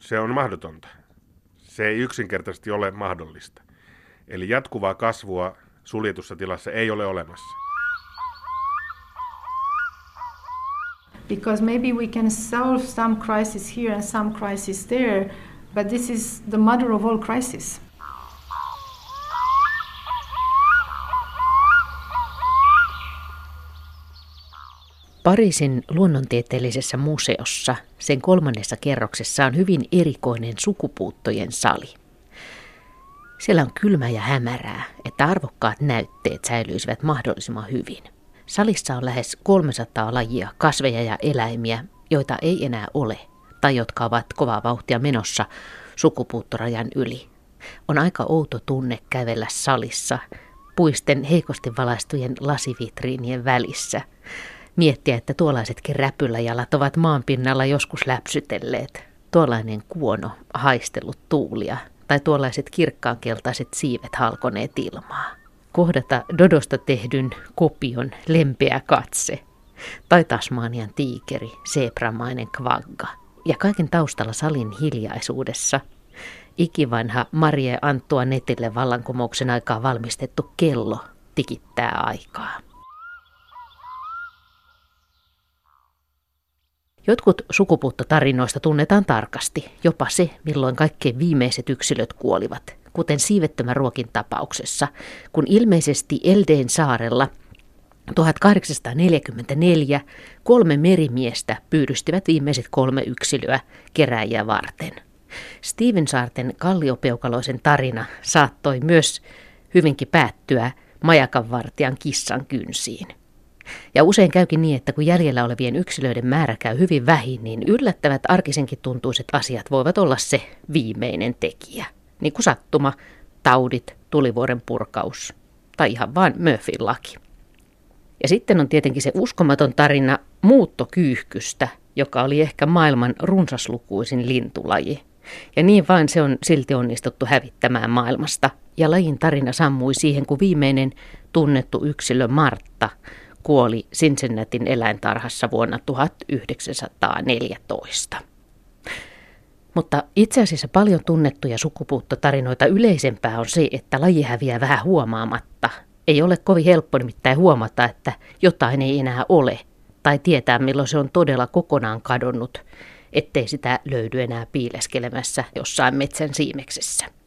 se on mahdotonta. Se ei yksinkertaisesti ole mahdollista. Eli jatkuvaa kasvua suljetussa tilassa ei ole olemassa. Because maybe we can solve some crisis here and some crisis there, but this is the mother of all crises. Pariisin luonnontieteellisessä museossa sen kolmannessa kerroksessa on hyvin erikoinen sukupuuttojen sali. Siellä on kylmä ja hämärää, että arvokkaat näytteet säilyisivät mahdollisimman hyvin. Salissa on lähes 300 lajia kasveja ja eläimiä, joita ei enää ole, tai jotka ovat kovaa vauhtia menossa sukupuuttorajan yli. On aika outo tunne kävellä salissa, puisten heikosti valaistujen lasivitriinien välissä – miettiä, että tuollaisetkin räpyläjalat ovat maanpinnalla joskus läpsytelleet. Tuollainen kuono haistellut tuulia tai tuollaiset kirkkaankeltaiset siivet halkoneet ilmaa. Kohdata Dodosta tehdyn kopion lempeä katse. Tai Tasmanian tiikeri, seepramainen kvagga. Ja kaiken taustalla salin hiljaisuudessa ikivanha Marie Antoinetille vallankumouksen aikaa valmistettu kello tikittää aikaa. Jotkut sukupuuttotarinoista tunnetaan tarkasti, jopa se, milloin kaikkein viimeiset yksilöt kuolivat, kuten siivettömän ruokin tapauksessa, kun ilmeisesti Eldeen saarella 1844 kolme merimiestä pyydystivät viimeiset kolme yksilöä keräjiä varten. Steven Saarten kalliopeukaloisen tarina saattoi myös hyvinkin päättyä majakanvartijan kissan kynsiin. Ja usein käykin niin, että kun jäljellä olevien yksilöiden määrä käy hyvin vähin, niin yllättävät arkisenkin tuntuiset asiat voivat olla se viimeinen tekijä. Niin kuin sattuma, taudit, tulivuoren purkaus tai ihan vain Murphyn laki. Ja sitten on tietenkin se uskomaton tarina muuttokyyhkystä, joka oli ehkä maailman runsaslukuisin lintulaji. Ja niin vain se on silti onnistuttu hävittämään maailmasta. Ja lajin tarina sammui siihen, kun viimeinen tunnettu yksilö Martta kuoli Cincinnatin eläintarhassa vuonna 1914. Mutta itse asiassa paljon tunnettuja sukupuuttotarinoita yleisempää on se, että laji häviää vähän huomaamatta. Ei ole kovin helppo nimittäin huomata, että jotain ei enää ole, tai tietää milloin se on todella kokonaan kadonnut, ettei sitä löydy enää piileskelemässä jossain metsän siimeksessä.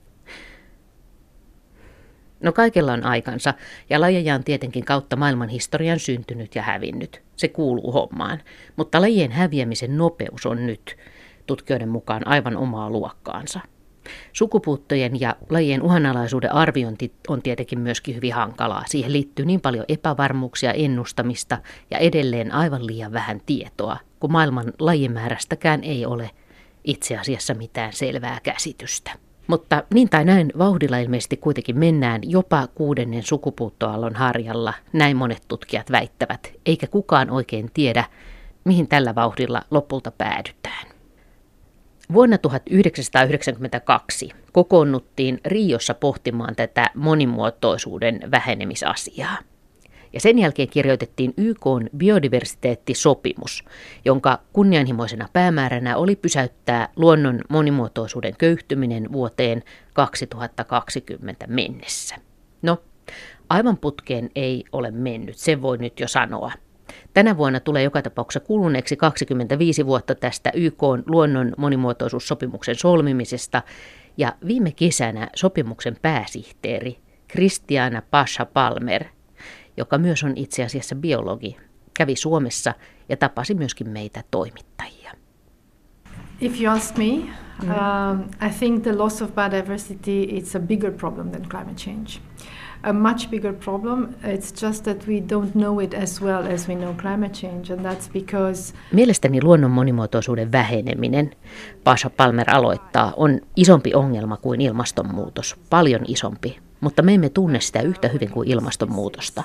No kaikella on aikansa, ja lajeja on tietenkin kautta maailman historian syntynyt ja hävinnyt. Se kuuluu hommaan. Mutta lajien häviämisen nopeus on nyt, tutkijoiden mukaan, aivan omaa luokkaansa. Sukupuuttojen ja lajien uhanalaisuuden arviointi on tietenkin myöskin hyvin hankalaa. Siihen liittyy niin paljon epävarmuuksia, ennustamista ja edelleen aivan liian vähän tietoa, kun maailman lajimäärästäkään ei ole itse asiassa mitään selvää käsitystä. Mutta niin tai näin vauhdilla ilmeisesti kuitenkin mennään jopa kuudennen sukupuuttoallon harjalla, näin monet tutkijat väittävät, eikä kukaan oikein tiedä, mihin tällä vauhdilla lopulta päädytään. Vuonna 1992 kokoonnuttiin Riossa pohtimaan tätä monimuotoisuuden vähenemisasiaa. Ja sen jälkeen kirjoitettiin YK biodiversiteettisopimus, jonka kunnianhimoisena päämääränä oli pysäyttää luonnon monimuotoisuuden köyhtyminen vuoteen 2020 mennessä. No, aivan putkeen ei ole mennyt, sen voi nyt jo sanoa. Tänä vuonna tulee joka tapauksessa kuluneeksi 25 vuotta tästä YK luonnon monimuotoisuussopimuksen solmimisesta, ja viime kesänä sopimuksen pääsihteeri Christiana Pasha Palmer – joka myös on itse asiassa biologi, kävi Suomessa ja tapasi myöskin meitä toimittajia. If you ask me, mm. um, I think the loss of biodiversity is a bigger problem than climate change. A much bigger problem. It's just that we don't know it as well as we know climate change, and that's because. Mielestäni luonnon monimuotoisuuden väheneminen, Pasha Palmer aloittaa, on isompi ongelma kuin ilmastonmuutos, paljon isompi mutta me emme tunne sitä yhtä hyvin kuin ilmastonmuutosta.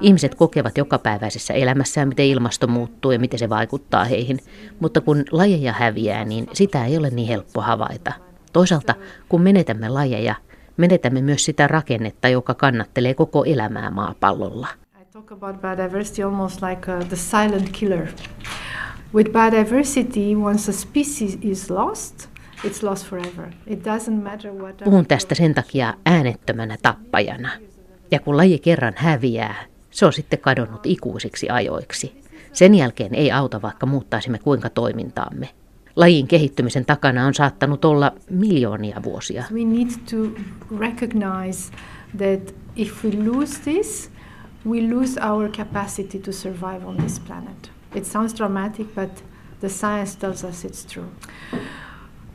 Ihmiset kokevat jokapäiväisessä elämässään, miten ilmasto muuttuu ja miten se vaikuttaa heihin, mutta kun lajeja häviää, niin sitä ei ole niin helppo havaita. Toisaalta, kun menetämme lajeja, menetämme myös sitä rakennetta, joka kannattelee koko elämää maapallolla. I talk about biodiversity almost like uh, the silent killer. With biodiversity, once a species is lost, it's lost forever. It doesn't matter what... Puhun tästä sen takia äänettömänä tappajana. Ja kun laji kerran häviää, se on sitten kadonnut ikuisiksi ajoiksi. Sen jälkeen ei auta, vaikka muuttaisimme kuinka toimintaamme. Lajin kehittymisen takana on saattanut olla miljoonia vuosia. We need to recognize that if we lose this, we lose our capacity to survive on this planet. It sounds dramatic, but the science tells us it's true.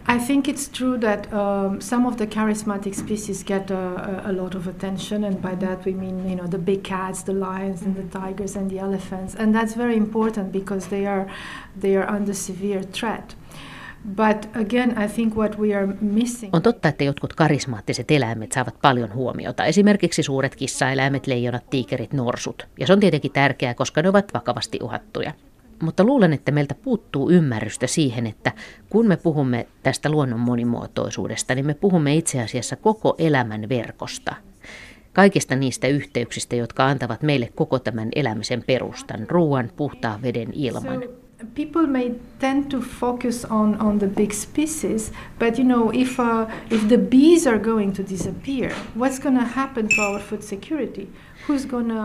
I think it's true that um, some of the charismatic species get a, a, lot of attention, and by that we mean you know the big cats, the lions, and the tigers, and the elephants, and that's very important because they are they are under severe threat. But again, I think what we are missing... On totta, että jotkut karismaattiset eläimet saavat paljon huomiota. Esimerkiksi suuret kissaeläimet, leijonat, tiikerit, norsut. Ja se on tietenkin tärkeää, koska ne ovat vakavasti uhattuja. Mutta luulen, että meiltä puuttuu ymmärrystä siihen, että kun me puhumme tästä luonnon monimuotoisuudesta, niin me puhumme itse asiassa koko elämän verkosta. Kaikista niistä yhteyksistä, jotka antavat meille koko tämän elämisen perustan, ruoan, puhtaan veden, ilman. people may tend to focus on, on the big species, but you know, if, uh, if the bees are going to disappear, what's going to happen to our food security?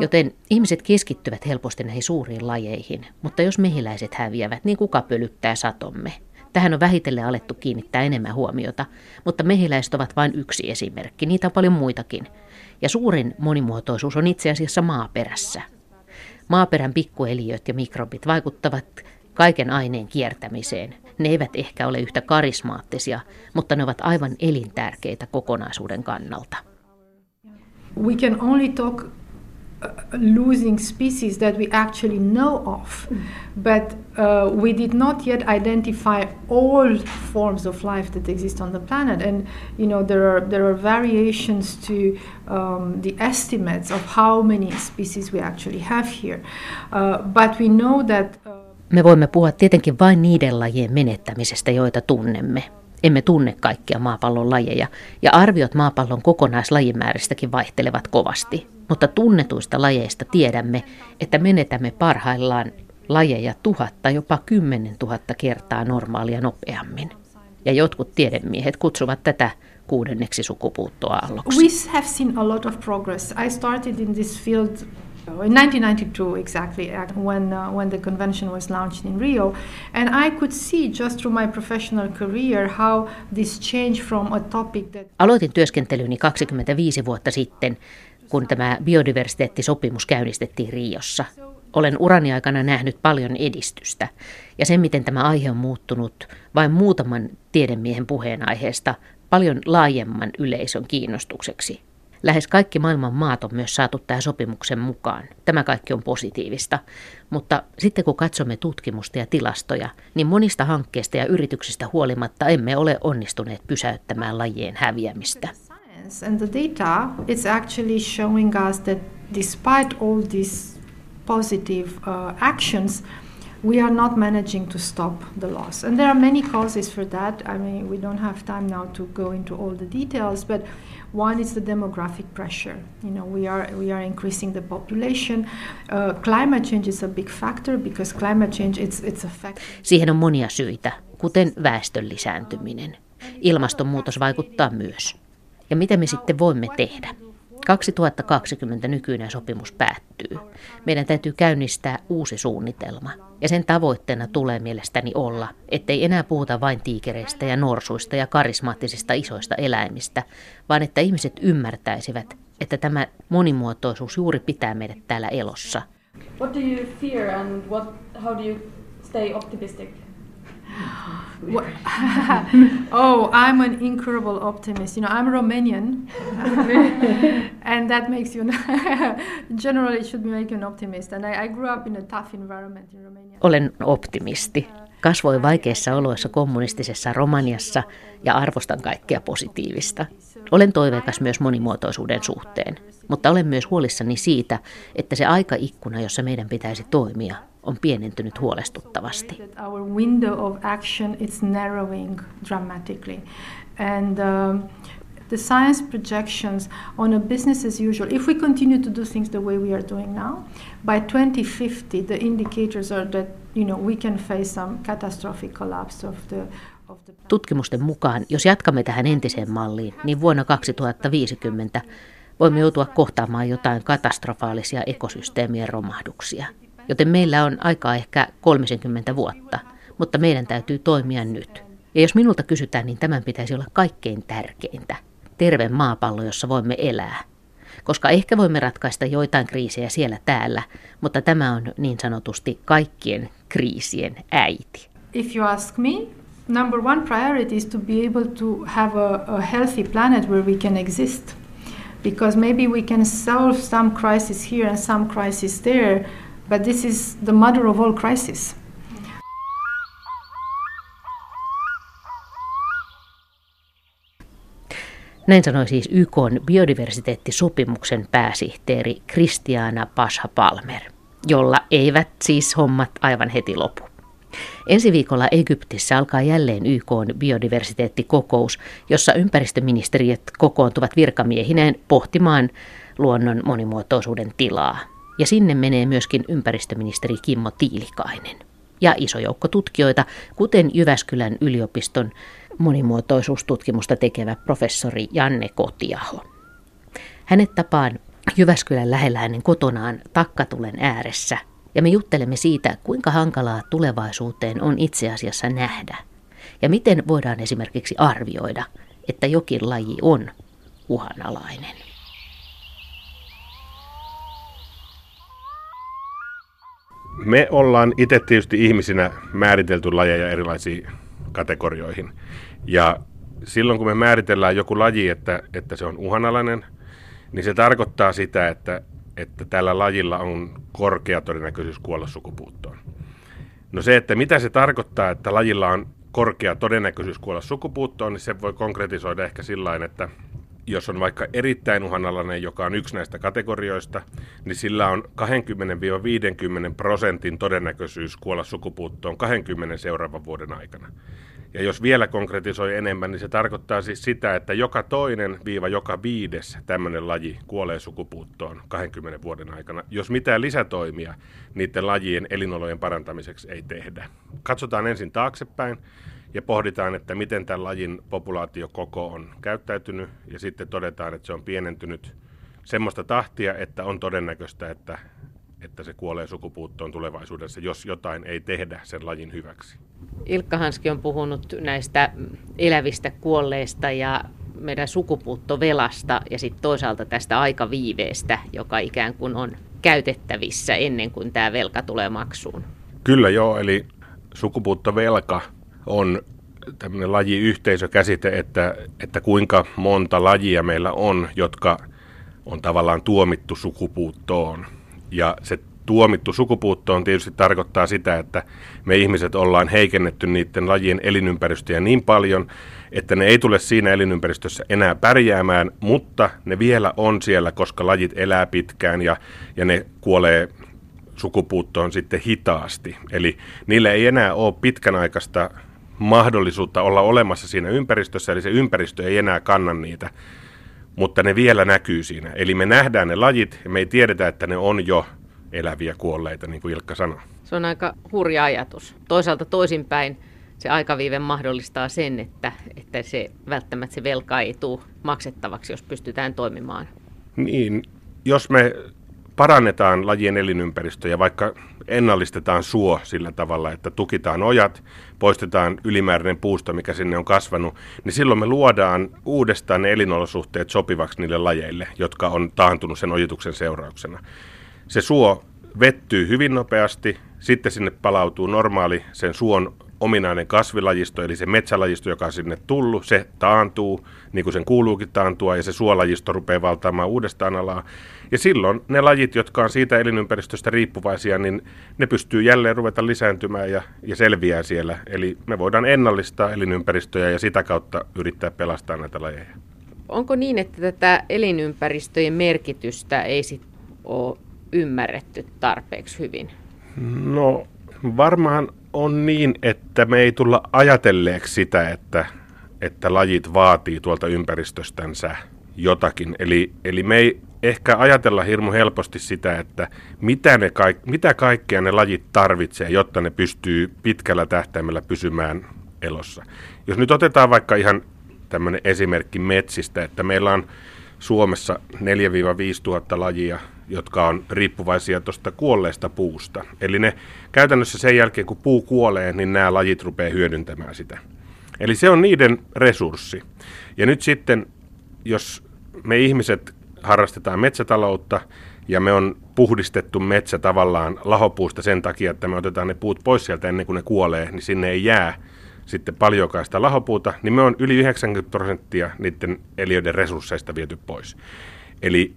Joten ihmiset keskittyvät helposti näihin suuriin lajeihin, mutta jos mehiläiset häviävät, niin kuka pölyttää satomme? Tähän on vähitellen alettu kiinnittää enemmän huomiota, mutta mehiläiset ovat vain yksi esimerkki, niitä on paljon muitakin. Ja suurin monimuotoisuus on itse asiassa maaperässä. Maaperän pikkueliöt ja mikrobit vaikuttavat kaiken aineen kiertämiseen. Ne eivät ehkä ole yhtä karismaattisia, mutta ne ovat aivan elintärkeitä kokonaisuuden kannalta. We can only talk losing species that we actually know of, mm. but uh, we did not yet identify all forms of life that exist on the planet. And you know there are there are variations to um, the estimates of how many species we actually have here, uh, but we know that. Uh, Me voimme puhua tietenkin vain niiden lajien menettämisestä, joita tunnemme. Emme tunne kaikkia maapallon lajeja, ja arviot maapallon kokonaislajimääristäkin vaihtelevat kovasti. Mutta tunnetuista lajeista tiedämme, että menetämme parhaillaan lajeja tuhatta, jopa kymmenen tuhatta kertaa normaalia nopeammin. Ja jotkut tiedemiehet kutsuvat tätä kuudenneksi sukupuuttoaalloksi. We have seen a lot of progress. I started in this field in 1992 exactly when uh, when the convention was launched in Rio and I could see just through my professional career how this change from a topic that Aloitin työskentelyni 25 vuotta sitten kun tämä biodiversiteettisopimus käynnistettiin Riossa. Olen urani aikana nähnyt paljon edistystä ja sen, miten tämä aihe on muuttunut vain muutaman tiedemiehen puheenaiheesta paljon laajemman yleisön kiinnostukseksi. Lähes kaikki maailman maat on myös saatu tähän sopimuksen mukaan. Tämä kaikki on positiivista. Mutta sitten kun katsomme tutkimusta ja tilastoja, niin monista hankkeista ja yrityksistä huolimatta emme ole onnistuneet pysäyttämään lajien häviämistä. And the data, it's actually showing us that despite all these positive uh, actions, we are not managing to stop the loss. And there are many causes for that. I mean, we don't have time now to go into all the details, but one is the demographic pressure. You know, we are we are increasing the population. Uh, climate change is a big factor because climate change it's it's a fact. Siihen on monia syitä, kuten väestön lisääntyminen. Ilmastonmuutos vaikuttaa myös. Ja mitä me sitten voimme tehdä? 2020 nykyinen sopimus päättyy. Meidän täytyy käynnistää uusi suunnitelma. Ja sen tavoitteena tulee mielestäni olla, ettei enää puhuta vain tiikereistä ja norsuista ja karismaattisista isoista eläimistä, vaan että ihmiset ymmärtäisivät, että tämä monimuotoisuus juuri pitää meidät täällä elossa. What do you fear and what, how do you stay optimistic? oh, I'm an incurable optimist. You know, I'm Romanian, and that makes you generally should make you an optimist. And I, I grew up in a tough environment in Romania. Olen optimisti. Kasvoin vaikeissa oloissa kommunistisessa Romaniassa ja arvostan kaikkea positiivista. Olen toiveikas myös monimuotoisuuden suhteen, mutta olen myös huolissani siitä, että se aikaikkuna, jossa meidän pitäisi toimia, on pienentynyt huolestuttavasti. Um, the science projections on a business as usual, if we continue to do things the way we are doing now, by 2050 the indicators are that you know we can face some catastrophic collapse of the. Tutkimusten mukaan, jos jatkamme tähän entiseen malliin, niin vuonna 2050 voimme joutua kohtaamaan jotain katastrofaalisia ekosysteemien romahduksia. Joten meillä on aikaa ehkä 30 vuotta, mutta meidän täytyy toimia nyt. Ja jos minulta kysytään, niin tämän pitäisi olla kaikkein tärkeintä. Terve maapallo, jossa voimme elää. Koska ehkä voimme ratkaista joitain kriisejä siellä täällä, mutta tämä on niin sanotusti kaikkien kriisien äiti. If you ask me, number one priority is to be able to have a, a healthy planet where we can exist. Because maybe we can solve some crisis here and some crisis there, but this is the mother of all crises. Näin sanoi siis YK biodiversiteettisopimuksen pääsihteeri Christiana Pasha Palmer, jolla eivät siis hommat aivan heti lopu. Ensi viikolla Egyptissä alkaa jälleen YK biodiversiteettikokous, jossa ympäristöministeriöt kokoontuvat virkamiehineen pohtimaan luonnon monimuotoisuuden tilaa. Ja sinne menee myöskin ympäristöministeri Kimmo Tiilikainen. Ja iso joukko tutkijoita, kuten Jyväskylän yliopiston monimuotoisuustutkimusta tekevä professori Janne Kotiaho. Hänet tapaan Jyväskylän lähellä hänen kotonaan takkatulen ääressä ja me juttelemme siitä, kuinka hankalaa tulevaisuuteen on itse asiassa nähdä ja miten voidaan esimerkiksi arvioida, että jokin laji on uhanalainen. Me ollaan itse tietysti ihmisinä määritelty lajeja erilaisiin kategorioihin. Ja silloin kun me määritellään joku laji, että, että se on uhanalainen, niin se tarkoittaa sitä, että, että tällä lajilla on korkea todennäköisyys kuolla sukupuuttoon. No se, että mitä se tarkoittaa, että lajilla on korkea todennäköisyys kuolla sukupuuttoon, niin se voi konkretisoida ehkä sillä että jos on vaikka erittäin uhanalainen, joka on yksi näistä kategorioista, niin sillä on 20-50 prosentin todennäköisyys kuolla sukupuuttoon 20 seuraavan vuoden aikana. Ja jos vielä konkretisoi enemmän, niin se tarkoittaa siis sitä, että joka toinen viiva joka viides tämmöinen laji kuolee sukupuuttoon 20 vuoden aikana, jos mitään lisätoimia niiden lajien elinolojen parantamiseksi ei tehdä. Katsotaan ensin taaksepäin ja pohditaan, että miten tämän lajin populaatiokoko on käyttäytynyt ja sitten todetaan, että se on pienentynyt semmoista tahtia, että on todennäköistä, että, että se kuolee sukupuuttoon tulevaisuudessa, jos jotain ei tehdä sen lajin hyväksi. Ilkka Hanski on puhunut näistä elävistä kuolleista ja meidän sukupuuttovelasta ja sitten toisaalta tästä aikaviiveestä, joka ikään kuin on käytettävissä ennen kuin tämä velka tulee maksuun. Kyllä joo, eli sukupuuttovelka on tämmöinen lajiyhteisökäsite, että, että kuinka monta lajia meillä on, jotka on tavallaan tuomittu sukupuuttoon. Ja se tuomittu sukupuuttoon tietysti tarkoittaa sitä, että me ihmiset ollaan heikennetty niiden lajien elinympäristöjä niin paljon, että ne ei tule siinä elinympäristössä enää pärjäämään, mutta ne vielä on siellä, koska lajit elää pitkään ja, ja ne kuolee sukupuuttoon sitten hitaasti. Eli niille ei enää ole pitkän aikaista mahdollisuutta olla olemassa siinä ympäristössä, eli se ympäristö ei enää kanna niitä, mutta ne vielä näkyy siinä. Eli me nähdään ne lajit ja me ei tiedetä, että ne on jo eläviä kuolleita, niin kuin Ilkka sanoi. Se on aika hurja ajatus. Toisaalta toisinpäin se aikaviive mahdollistaa sen, että, että se välttämättä se velka ei tule maksettavaksi, jos pystytään toimimaan. Niin, jos me parannetaan lajien elinympäristöjä, vaikka ennallistetaan suo sillä tavalla, että tukitaan ojat, poistetaan ylimääräinen puusto, mikä sinne on kasvanut, niin silloin me luodaan uudestaan ne elinolosuhteet sopivaksi niille lajeille, jotka on taantunut sen ojituksen seurauksena. Se suo vettyy hyvin nopeasti, sitten sinne palautuu normaali sen suon ominainen kasvilajisto, eli se metsälajisto, joka on sinne tullut, se taantuu, niin kuin sen kuuluukin taantua, ja se suolajisto rupeaa valtaamaan uudestaan alaa. Ja silloin ne lajit, jotka on siitä elinympäristöstä riippuvaisia, niin ne pystyy jälleen ruveta lisääntymään ja, ja selviää siellä. Eli me voidaan ennallistaa elinympäristöjä ja sitä kautta yrittää pelastaa näitä lajeja. Onko niin, että tätä elinympäristöjen merkitystä ei sit ole ymmärretty tarpeeksi hyvin? No varmaan on niin, että me ei tulla ajatelleeksi sitä, että, että lajit vaatii tuolta ympäristöstänsä jotakin. Eli, eli me ei ehkä ajatella hirmu helposti sitä, että mitä, ne kaik, mitä kaikkea ne lajit tarvitsee, jotta ne pystyy pitkällä tähtäimellä pysymään elossa. Jos nyt otetaan vaikka ihan tämmöinen esimerkki metsistä, että meillä on Suomessa 4-5 tuhatta lajia, jotka on riippuvaisia tuosta kuolleesta puusta. Eli ne käytännössä sen jälkeen, kun puu kuolee, niin nämä lajit rupeaa hyödyntämään sitä. Eli se on niiden resurssi. Ja nyt sitten, jos me ihmiset harrastetaan metsätaloutta ja me on puhdistettu metsä tavallaan lahopuusta sen takia, että me otetaan ne puut pois sieltä ennen kuin ne kuolee, niin sinne ei jää sitten paljonkaan sitä lahopuuta, niin me on yli 90 prosenttia niiden eliöiden resursseista viety pois. Eli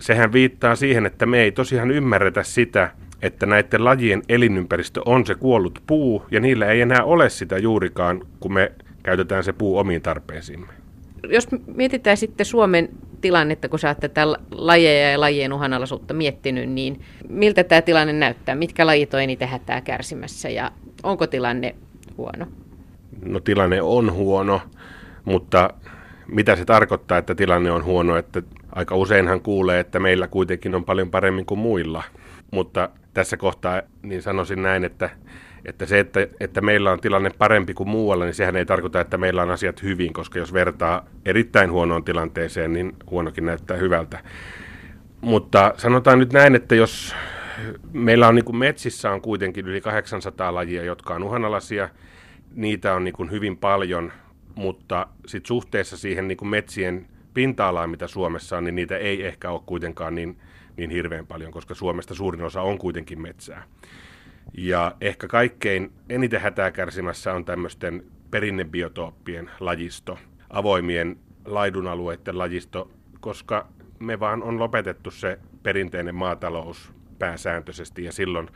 sehän viittaa siihen, että me ei tosiaan ymmärretä sitä, että näiden lajien elinympäristö on se kuollut puu, ja niillä ei enää ole sitä juurikaan, kun me käytetään se puu omiin tarpeisiimme. Jos mietitään sitten Suomen tilannetta, kun sä oot tätä lajeja ja lajien uhanalaisuutta miettinyt, niin miltä tämä tilanne näyttää? Mitkä lajit on eniten hätää kärsimässä ja onko tilanne huono? No tilanne on huono, mutta mitä se tarkoittaa, että tilanne on huono? Että aika useinhan kuulee, että meillä kuitenkin on paljon paremmin kuin muilla. Mutta tässä kohtaa niin sanoisin näin, että, että se, että, että meillä on tilanne parempi kuin muualla, niin sehän ei tarkoita, että meillä on asiat hyvin, koska jos vertaa erittäin huonoon tilanteeseen, niin huonokin näyttää hyvältä. Mutta sanotaan nyt näin, että jos meillä on niin kuin metsissä on kuitenkin yli 800 lajia, jotka on uhanalaisia, niitä on niin kuin hyvin paljon, mutta sit suhteessa siihen niin kuin metsien pinta-alaan, mitä Suomessa on, niin niitä ei ehkä ole kuitenkaan niin, niin hirveän paljon, koska Suomesta suurin osa on kuitenkin metsää. Ja ehkä kaikkein eniten hätää kärsimässä on tämmöisten perinnebiotooppien lajisto, avoimien laidunalueiden lajisto, koska me vaan on lopetettu se perinteinen maatalous pääsääntöisesti ja silloin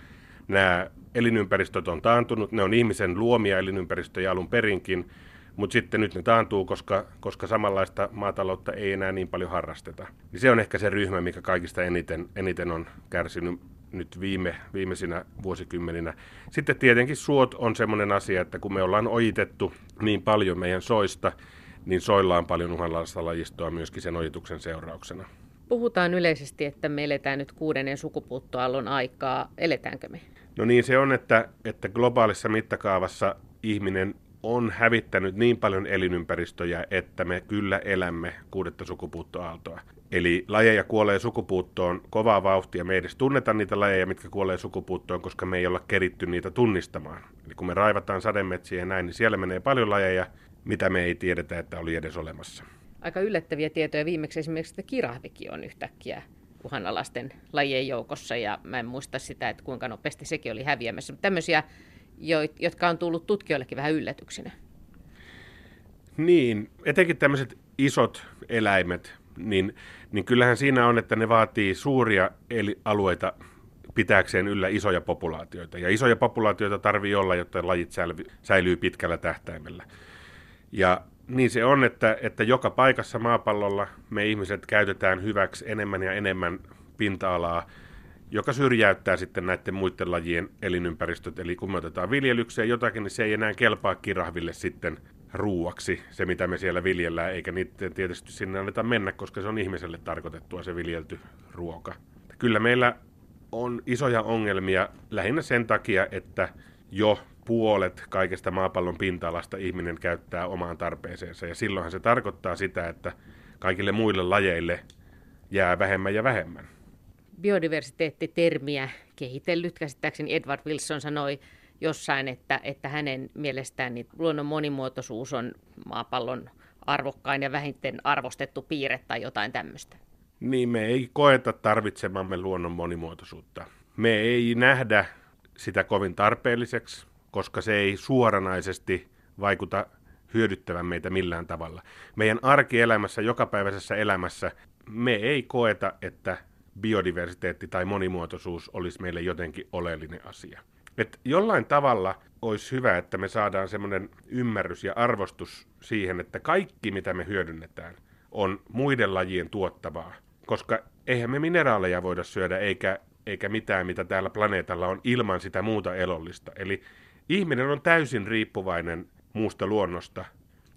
nämä elinympäristöt on taantunut, ne on ihmisen luomia elinympäristöjä alun perinkin, mutta sitten nyt ne taantuu, koska, koska samanlaista maataloutta ei enää niin paljon harrasteta. Niin se on ehkä se ryhmä, mikä kaikista eniten, eniten on kärsinyt nyt viime, viimeisinä vuosikymmeninä. Sitten tietenkin suot on semmoinen asia, että kun me ollaan ojitettu niin paljon meidän soista, niin soilla on paljon uhanalaista lajistoa myöskin sen ojituksen seurauksena. Puhutaan yleisesti, että me eletään nyt kuudennen sukupuuttoallon aikaa. Eletäänkö me? No niin se on, että, että globaalissa mittakaavassa ihminen on hävittänyt niin paljon elinympäristöjä, että me kyllä elämme kuudetta sukupuuttoaaltoa. Eli lajeja kuolee sukupuuttoon kovaa vauhtia. Me ei edes tunneta niitä lajeja, mitkä kuolee sukupuuttoon, koska me ei olla keritty niitä tunnistamaan. Eli kun me raivataan sademetsiä ja näin, niin siellä menee paljon lajeja, mitä me ei tiedetä, että oli edes olemassa. Aika yllättäviä tietoja viimeksi esimerkiksi, että kirahvikin on yhtäkkiä uhanalaisten lajien joukossa ja mä en muista sitä, että kuinka nopeasti sekin oli häviämässä. Mutta tämmöisiä, jotka on tullut tutkijoillekin vähän yllätyksenä. Niin, etenkin tämmöiset isot eläimet, niin, niin kyllähän siinä on, että ne vaatii suuria eli alueita pitääkseen yllä isoja populaatioita. Ja isoja populaatioita tarvii olla, jotta lajit säilyy pitkällä tähtäimellä. Ja niin se on, että, että joka paikassa maapallolla me ihmiset käytetään hyväksi enemmän ja enemmän pinta-alaa, joka syrjäyttää sitten näiden muiden lajien elinympäristöt. Eli kun me otetaan viljelykseen jotakin, niin se ei enää kelpaa kirahville sitten ruuaksi, se mitä me siellä viljellään, eikä niitä tietysti sinne anneta mennä, koska se on ihmiselle tarkoitettua se viljelty ruoka. Kyllä meillä on isoja ongelmia lähinnä sen takia, että jo puolet kaikesta maapallon pinta-alasta ihminen käyttää omaan tarpeeseensa. Ja silloinhan se tarkoittaa sitä, että kaikille muille lajeille jää vähemmän ja vähemmän. Biodiversiteettitermiä kehitellyt, käsittääkseni Edward Wilson sanoi jossain, että, että hänen mielestään niin luonnon monimuotoisuus on maapallon arvokkain ja vähiten arvostettu piirre tai jotain tämmöistä. Niin, me ei koeta tarvitsemamme luonnon monimuotoisuutta. Me ei nähdä sitä kovin tarpeelliseksi koska se ei suoranaisesti vaikuta hyödyttävän meitä millään tavalla. Meidän arkielämässä, jokapäiväisessä elämässä me ei koeta, että biodiversiteetti tai monimuotoisuus olisi meille jotenkin oleellinen asia. Et jollain tavalla olisi hyvä, että me saadaan semmoinen ymmärrys ja arvostus siihen, että kaikki mitä me hyödynnetään on muiden lajien tuottavaa. Koska eihän me mineraaleja voida syödä eikä, eikä mitään, mitä täällä planeetalla on ilman sitä muuta elollista. Eli Ihminen on täysin riippuvainen muusta luonnosta.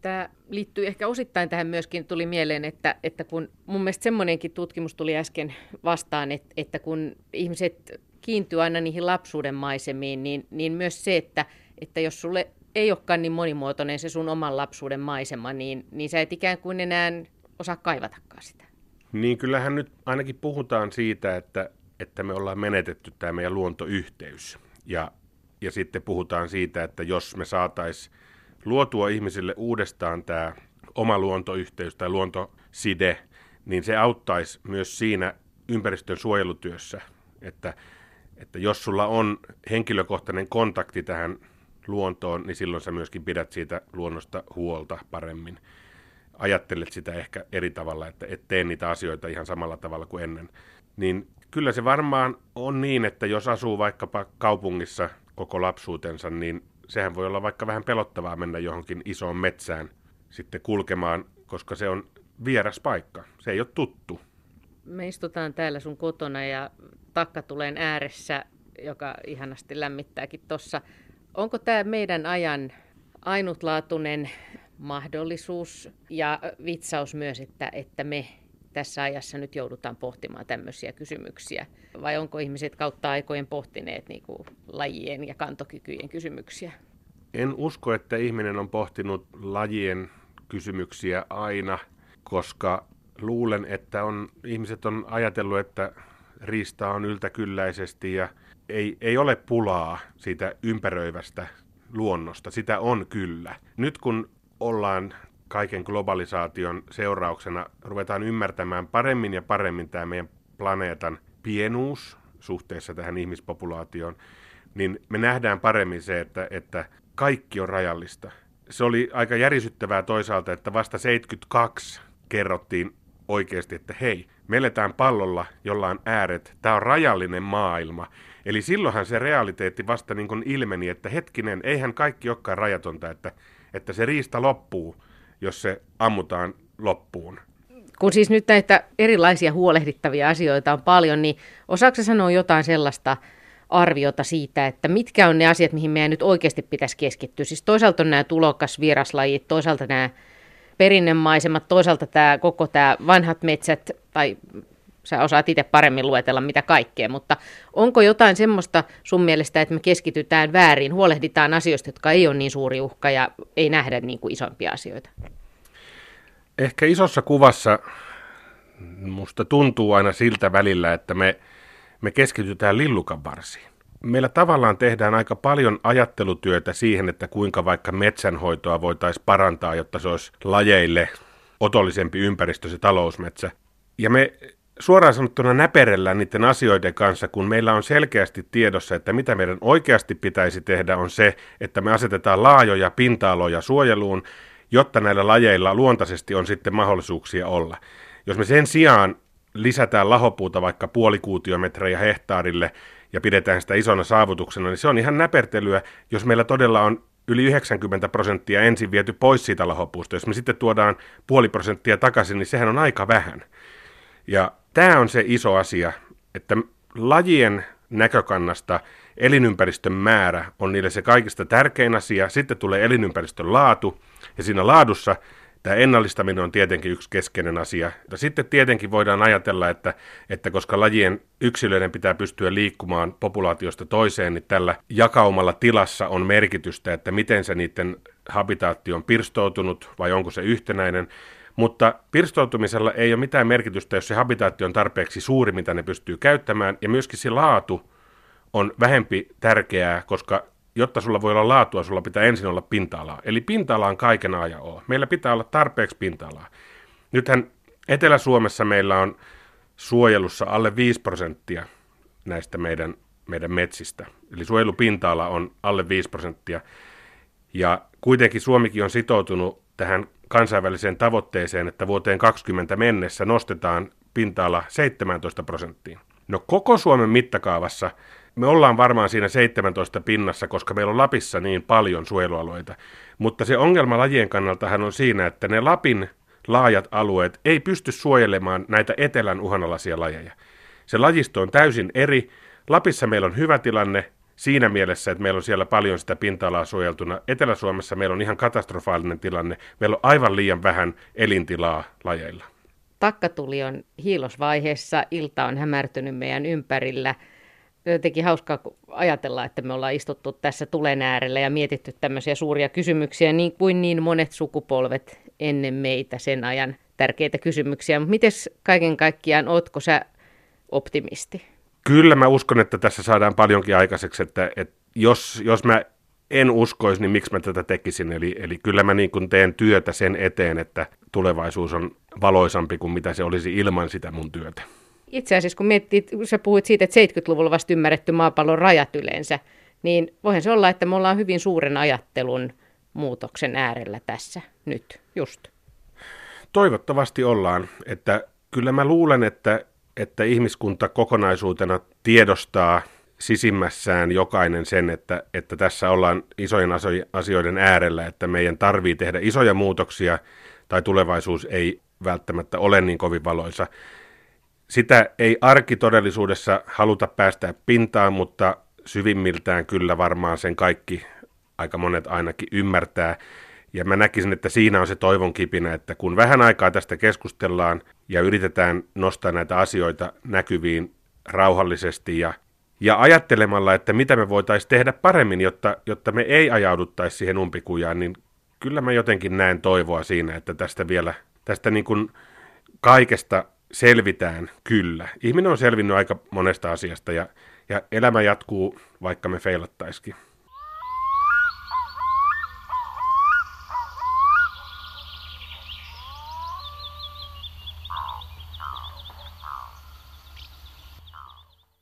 Tämä liittyy ehkä osittain tähän myöskin, tuli mieleen, että, että kun mun mielestä semmoinenkin tutkimus tuli äsken vastaan, että, että kun ihmiset kiintyy aina niihin lapsuuden maisemiin, niin, niin myös se, että, että jos sulle ei olekaan niin monimuotoinen se sun oman lapsuuden maisema, niin, niin sä et ikään kuin enää osaa kaivatakaan sitä. Niin kyllähän nyt ainakin puhutaan siitä, että, että me ollaan menetetty tämä meidän luontoyhteys. Ja, ja sitten puhutaan siitä, että jos me saataisiin luotua ihmisille uudestaan tämä oma luontoyhteys tai luontoside, niin se auttaisi myös siinä ympäristön suojelutyössä, että, että jos sulla on henkilökohtainen kontakti tähän luontoon, niin silloin sä myöskin pidät siitä luonnosta huolta paremmin. Ajattelet sitä ehkä eri tavalla, että et tee niitä asioita ihan samalla tavalla kuin ennen. Niin kyllä se varmaan on niin, että jos asuu vaikkapa kaupungissa koko lapsuutensa, niin sehän voi olla vaikka vähän pelottavaa mennä johonkin isoon metsään sitten kulkemaan, koska se on vieras paikka. Se ei ole tuttu. Me istutaan täällä sun kotona ja takka tulee ääressä, joka ihanasti lämmittääkin tuossa. Onko tämä meidän ajan ainutlaatuinen mahdollisuus ja vitsaus myös, että, että me tässä ajassa nyt joudutaan pohtimaan tämmöisiä kysymyksiä? Vai onko ihmiset kautta aikojen pohtineet niin kuin lajien ja kantokykyjen kysymyksiä? En usko, että ihminen on pohtinut lajien kysymyksiä aina, koska luulen, että on, ihmiset on ajatellut, että riistaa on yltäkylläisesti ja ei, ei ole pulaa siitä ympäröivästä luonnosta. Sitä on kyllä. Nyt kun ollaan kaiken globalisaation seurauksena, ruvetaan ymmärtämään paremmin ja paremmin tämä meidän planeetan pienuus suhteessa tähän ihmispopulaatioon, niin me nähdään paremmin se, että, että kaikki on rajallista. Se oli aika järisyttävää toisaalta, että vasta 72 kerrottiin oikeasti, että hei, me eletään pallolla, jolla on ääret, tämä on rajallinen maailma. Eli silloinhan se realiteetti vasta niin kuin ilmeni, että hetkinen, eihän kaikki olekaan rajatonta, että, että se riista loppuu, jos se ammutaan loppuun. Kun siis nyt näitä erilaisia huolehdittavia asioita on paljon, niin osaako sanoa jotain sellaista arviota siitä, että mitkä on ne asiat, mihin meidän nyt oikeasti pitäisi keskittyä? Siis toisaalta on nämä tulokas vieraslajit, toisaalta nämä perinnemaisemat, toisaalta tämä koko tämä vanhat metsät, tai sä osaat itse paremmin luetella mitä kaikkea, mutta onko jotain semmoista sun mielestä, että me keskitytään väärin, huolehditaan asioista, jotka ei ole niin suuri uhka ja ei nähdä niin kuin isompia asioita? Ehkä isossa kuvassa musta tuntuu aina siltä välillä, että me, me keskitytään lillukan varsiin meillä tavallaan tehdään aika paljon ajattelutyötä siihen, että kuinka vaikka metsänhoitoa voitaisiin parantaa, jotta se olisi lajeille otollisempi ympäristö, se talousmetsä. Ja me suoraan sanottuna näperellään niiden asioiden kanssa, kun meillä on selkeästi tiedossa, että mitä meidän oikeasti pitäisi tehdä on se, että me asetetaan laajoja pinta-aloja suojeluun, jotta näillä lajeilla luontaisesti on sitten mahdollisuuksia olla. Jos me sen sijaan lisätään lahopuuta vaikka puolikuutiometrejä hehtaarille, ja pidetään sitä isona saavutuksena, niin se on ihan näpertelyä, jos meillä todella on yli 90 prosenttia ensin viety pois siitä lahopuusta. Jos me sitten tuodaan puoli prosenttia takaisin, niin sehän on aika vähän. Ja tämä on se iso asia, että lajien näkökannasta elinympäristön määrä on niille se kaikista tärkein asia. Sitten tulee elinympäristön laatu, ja siinä laadussa Tämä ennallistaminen on tietenkin yksi keskeinen asia. Ja sitten tietenkin voidaan ajatella, että, että koska lajien yksilöiden pitää pystyä liikkumaan populaatiosta toiseen, niin tällä jakaumalla tilassa on merkitystä, että miten se niiden habitaatti on pirstoutunut vai onko se yhtenäinen. Mutta pirstoutumisella ei ole mitään merkitystä, jos se habitaatti on tarpeeksi suuri, mitä ne pystyy käyttämään, ja myöskin se laatu on vähempi tärkeää, koska jotta sulla voi olla laatua, sulla pitää ensin olla pinta-alaa. Eli pinta-ala on kaiken ajan oo. Meillä pitää olla tarpeeksi pinta-alaa. Nythän Etelä-Suomessa meillä on suojelussa alle 5 prosenttia näistä meidän, meidän metsistä. Eli suojelupinta-ala on alle 5 prosenttia. Ja kuitenkin Suomikin on sitoutunut tähän kansainväliseen tavoitteeseen, että vuoteen 20 mennessä nostetaan pinta-ala 17 prosenttiin. No koko Suomen mittakaavassa me ollaan varmaan siinä 17 pinnassa, koska meillä on Lapissa niin paljon suojelualueita. Mutta se ongelma lajien kannaltahan on siinä, että ne Lapin laajat alueet ei pysty suojelemaan näitä etelän uhanalaisia lajeja. Se lajisto on täysin eri. Lapissa meillä on hyvä tilanne siinä mielessä, että meillä on siellä paljon sitä pinta-alaa suojeltuna. Etelä-Suomessa meillä on ihan katastrofaalinen tilanne. Meillä on aivan liian vähän elintilaa lajeilla. Takkatuli on hiilosvaiheessa, ilta on hämärtynyt meidän ympärillä – jotenkin hauskaa ajatella, että me ollaan istuttu tässä tulen äärellä ja mietitty tämmöisiä suuria kysymyksiä, niin kuin niin monet sukupolvet ennen meitä sen ajan tärkeitä kysymyksiä. Mutta miten kaiken kaikkiaan, ootko sä optimisti? Kyllä mä uskon, että tässä saadaan paljonkin aikaiseksi, että, että jos, jos mä en uskoisi, niin miksi mä tätä tekisin. Eli, eli kyllä mä niin kuin teen työtä sen eteen, että tulevaisuus on valoisampi kuin mitä se olisi ilman sitä mun työtä. Itse asiassa kun miettii, kun sä puhuit siitä, että 70-luvulla vasta ymmärretty maapallon rajat yleensä, niin voihan se olla, että me ollaan hyvin suuren ajattelun muutoksen äärellä tässä nyt, just. Toivottavasti ollaan, että kyllä mä luulen, että, että ihmiskunta kokonaisuutena tiedostaa sisimmässään jokainen sen, että, että tässä ollaan isojen asioiden äärellä, että meidän tarvii tehdä isoja muutoksia tai tulevaisuus ei välttämättä ole niin kovin valoisa. Sitä ei arkitodellisuudessa haluta päästää pintaan, mutta syvimmiltään kyllä varmaan sen kaikki, aika monet ainakin ymmärtää. Ja mä näkisin, että siinä on se toivon kipinä, että kun vähän aikaa tästä keskustellaan ja yritetään nostaa näitä asioita näkyviin rauhallisesti ja, ja ajattelemalla, että mitä me voitaisiin tehdä paremmin, jotta, jotta me ei ajauduttaisi siihen umpikujaan, niin kyllä mä jotenkin näen toivoa siinä, että tästä vielä, tästä niin kuin kaikesta selvitään kyllä. Ihminen on selvinnyt aika monesta asiasta ja, ja elämä jatkuu, vaikka me feilattaisikin.